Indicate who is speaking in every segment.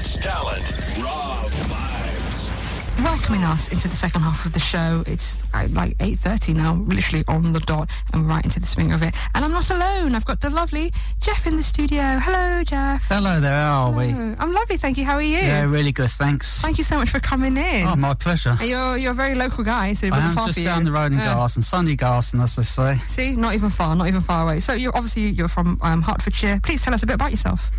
Speaker 1: Hollywood's talent. Raw vibes.
Speaker 2: welcoming us into the second half of the show. It's uh, like 8.30 now, literally on the dot, and right into the swing of it. And I'm not alone. I've got the lovely Jeff in the studio. Hello, Jeff.
Speaker 3: Hello there, how are we?
Speaker 2: I'm lovely, thank you. How are you?
Speaker 3: Yeah, really good, thanks.
Speaker 2: Thank you so much for coming in.
Speaker 3: Oh, my pleasure.
Speaker 2: And you're, you're a very local guy, so it
Speaker 3: I
Speaker 2: wasn't
Speaker 3: am
Speaker 2: far
Speaker 3: just
Speaker 2: for you.
Speaker 3: down the road in
Speaker 2: Yeah.
Speaker 3: Garston, Sunday Garston, as they say.
Speaker 2: See, not even far, not even far away. So you're obviously you're from um, Hertfordshire. Please tell us a bit about yourself.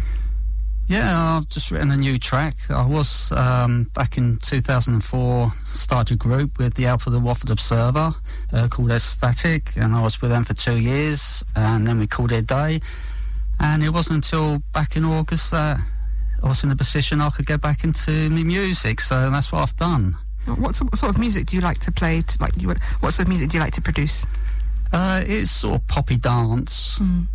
Speaker 3: Yeah, I've just written a new track. I was um, back in 2004 started a group with the help of the Watford Observer uh, called Aesthetic, and I was with them for two years, and then we called it a day. And it wasn't until back in August that I was in a position I could get back into my music, so that's what I've done.
Speaker 2: What sort what sort of music do you like to play? To, like, you, what sort of music do you like to produce?
Speaker 3: Uh, it's sort of poppy dance.
Speaker 2: Mm.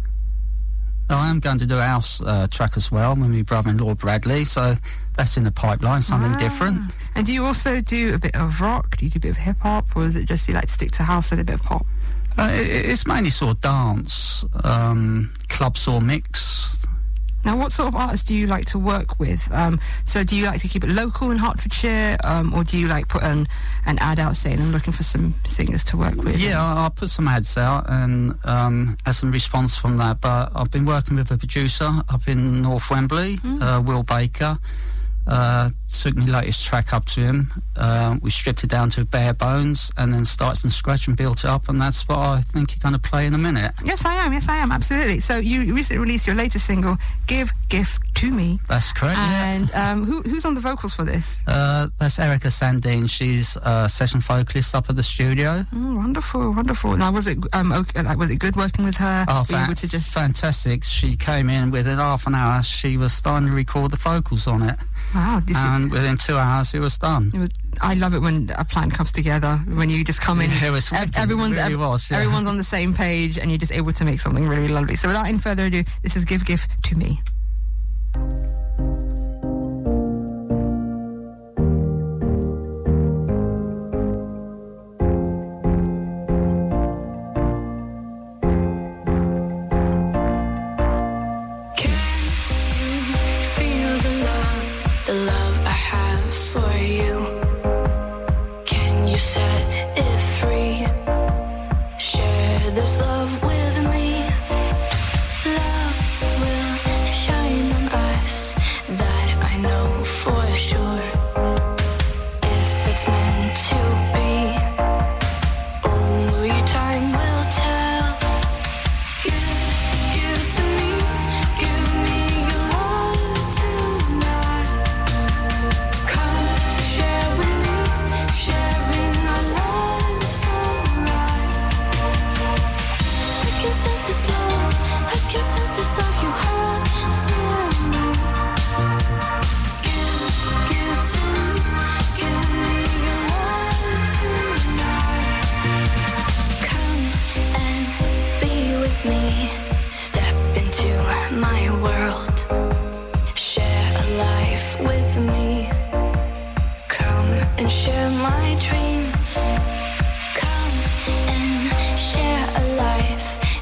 Speaker 3: I am going to do a house uh, track as well with my brother-in-law Bradley, so that's in the pipeline, something
Speaker 2: Ah.
Speaker 3: different.
Speaker 2: And do you also do a bit of rock? Do you do a bit of hip hop, or is it just you like to stick to house and a bit of pop?
Speaker 3: Uh, it, it's mainly sort of dance, um, club sort of mix.
Speaker 2: Now, what sort of artists do you like to work with? Um, so, do you like to keep it local in Hertfordshire, um, or do you like put an, an ad out saying I'm looking for some singers to work with?
Speaker 3: Yeah, I, I put some ads out and um, had some response from that. But I've been working with a producer up in North Wembley, uh, Will Baker. Uh, took my latest track up to him. Uh, we stripped it down to bare bones and then started from scratch and built it up. And that's what I think you're going to play in a minute.
Speaker 2: Yes, I am. Yes, I am. Absolutely. So, you recently released your latest single, "Give Gift to Me,"
Speaker 3: That's correct. yeah.
Speaker 2: and um, who, who's on the vocals for this?
Speaker 3: Uh, that's Erica Sandine. She's a session vocalist up at the studio.
Speaker 2: Oh, wonderful, wonderful. Now, was it um, okay, like was it good working with her?
Speaker 3: Oh,
Speaker 2: Were
Speaker 3: fa-
Speaker 2: able to just
Speaker 3: fantastic. She came in within half an hour. She was starting to record the vocals on it.
Speaker 2: Wow. This is,
Speaker 3: And within two hours, it was done.
Speaker 2: It was. I love it when a plan comes together. When you just come in,
Speaker 3: Yeah, it was wicked. It
Speaker 2: everyone's
Speaker 3: really was, yeah.
Speaker 2: everyone's on the same page, and you're just able to make something really lovely. So, without any further ado, this is "Give Gift to Me."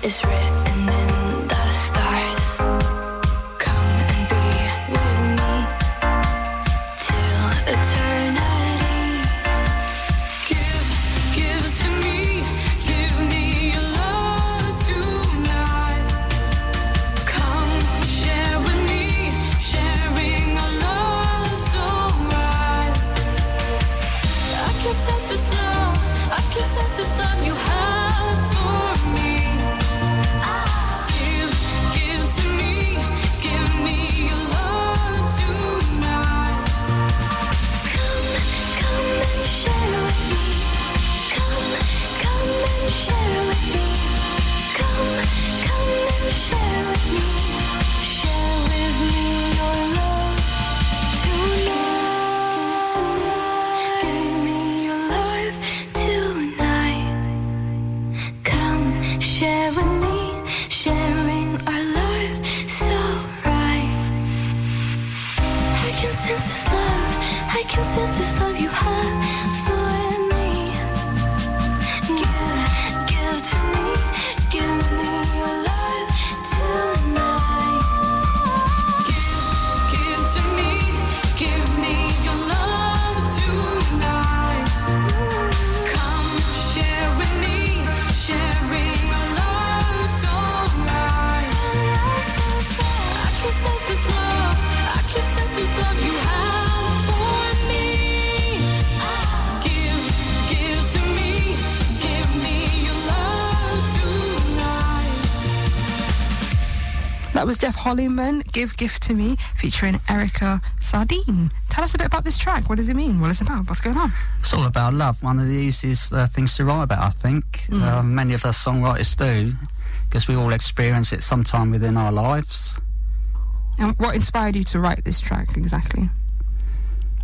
Speaker 4: It's real. this is
Speaker 2: That was Jeff Holliman, Give Gift to Me, featuring Erica Sandine. Tell us a bit about this track. What does it mean? What is it about? What's going on?
Speaker 3: It's all about love. One of the easiest uh, things to write about, I think.
Speaker 2: Mm.
Speaker 3: Uh, many of us songwriters do, because we all experience it sometime within our lives.
Speaker 2: And what inspired you to write this track exactly?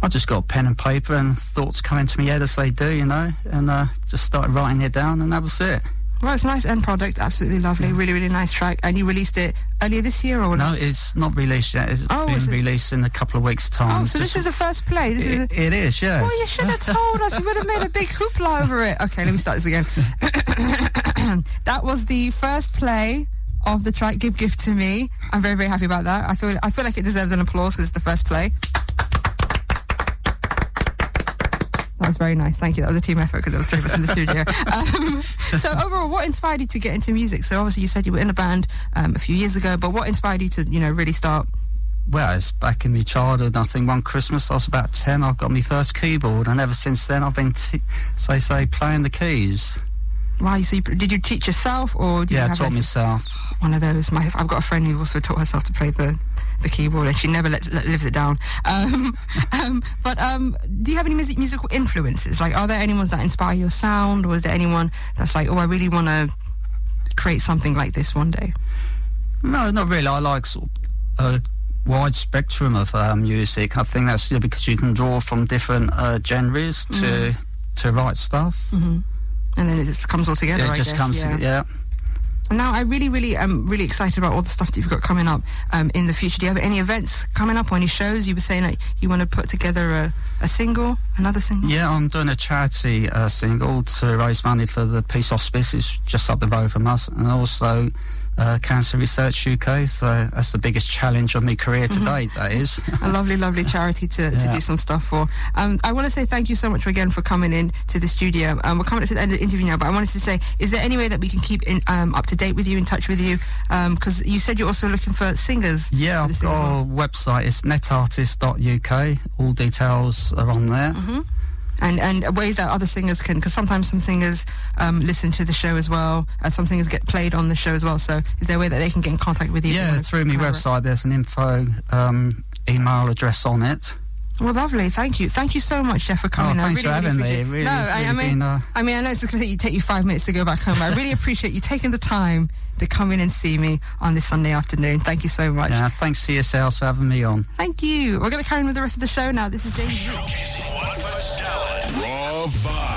Speaker 3: I just got pen and paper and thoughts coming to my head as they do, you know, and uh, just started writing it down, and that was it.
Speaker 2: Well, it's a nice end product. Absolutely lovely. Really, really nice track. And you released it earlier this year, or
Speaker 3: No, it's not released yet. It's
Speaker 2: Oh,
Speaker 3: been
Speaker 2: it-
Speaker 3: released in a couple of weeks' time.
Speaker 2: Oh, so
Speaker 3: Just-
Speaker 2: this is the first play. This is. A-
Speaker 3: it, it is, yes.
Speaker 2: Well, you should have told us. We would have made a big hoopla over it. Okay, let me start this again. that was the first play of the track "Give Gift to Me." I'm very, very happy about that. I feel, I feel like it deserves an applause because it's the first play. That was very nice. Thank you. That was a team effort because there was three of us in the studio. Um, so overall, what inspired you to get into music? So obviously, you said you were in a band um, a few years ago, but what inspired you to, you know, really start?
Speaker 3: Well, it's back in my childhood. I think one Christmas I was about 10, I got my first keyboard, and ever since then I've been, t- they say, playing the keys.
Speaker 2: Why? So you, did you teach yourself, or did you
Speaker 3: yeah, I taught
Speaker 2: lessons?
Speaker 3: myself.
Speaker 2: one of those. My, I've got a friend who also taught herself to play the, the keyboard, and she never let, let, lives it down. Um, um, but um, do you have any music, musical influences? Like, are there anyone that inspire your sound, or is there anyone that's like, oh, I really want to create something like this one day?
Speaker 3: No, not really. I like sort of a wide spectrum of uh, music. I think that's you know, because you can draw from different uh, genres to to write stuff.
Speaker 2: And then it just comes all together.
Speaker 3: it
Speaker 2: I
Speaker 3: just
Speaker 2: guess,
Speaker 3: comes,
Speaker 2: yeah.
Speaker 3: to, yeah.
Speaker 2: Now, I really, really am really excited about all the stuff that you've got coming up um, in the future. Do you have any events coming up or any shows? You were saying that you want to put together a, a single, another single?
Speaker 3: Yeah, I'm doing a charity uh, single to raise money for the Peace Hospice. It's just up the road from us, and also uh, Cancer Research UK. So that's the biggest challenge of my career to date. That is.
Speaker 2: a lovely, lovely charity to, to
Speaker 3: Yeah.
Speaker 2: do some stuff for. Um, I want to say thank you so much again for coming in to the studio. Um, we're coming to the end of the interview now, but I wanted to say, is there any way that we can keep in, um, up to date with you, in touch with you? Because you said you're also looking for singers.
Speaker 3: Yeah,
Speaker 2: for
Speaker 3: I've
Speaker 2: this thing as
Speaker 3: got
Speaker 2: well.
Speaker 3: a website. It's netartist.uk. All details are on there.
Speaker 2: Mm-hmm. And and ways that other singers can, because sometimes some singers um, listen to the show as well. Uh, some singers get played on the show as well. So is there a way that they can get in contact with you?
Speaker 3: Yeah, through my website, there's an info um, email address on it.
Speaker 2: Well, lovely. Thank you. Thank you so much, Jeff, for coming.
Speaker 3: Oh,
Speaker 2: I
Speaker 3: thanks
Speaker 2: really,
Speaker 3: for
Speaker 2: really
Speaker 3: having me. Really,
Speaker 2: no, I, I
Speaker 3: really
Speaker 2: mean,
Speaker 3: been, uh,
Speaker 2: I mean, I know it's just going to take you five minutes to go back home. But I really appreciate you taking the time to come in and see me on this Sunday afternoon. Thank you so much.
Speaker 3: Yeah, thanks to yourselves for having me on.
Speaker 2: Thank you. We're going to carry on with the rest of the show now. This is James.
Speaker 1: Of Vibes.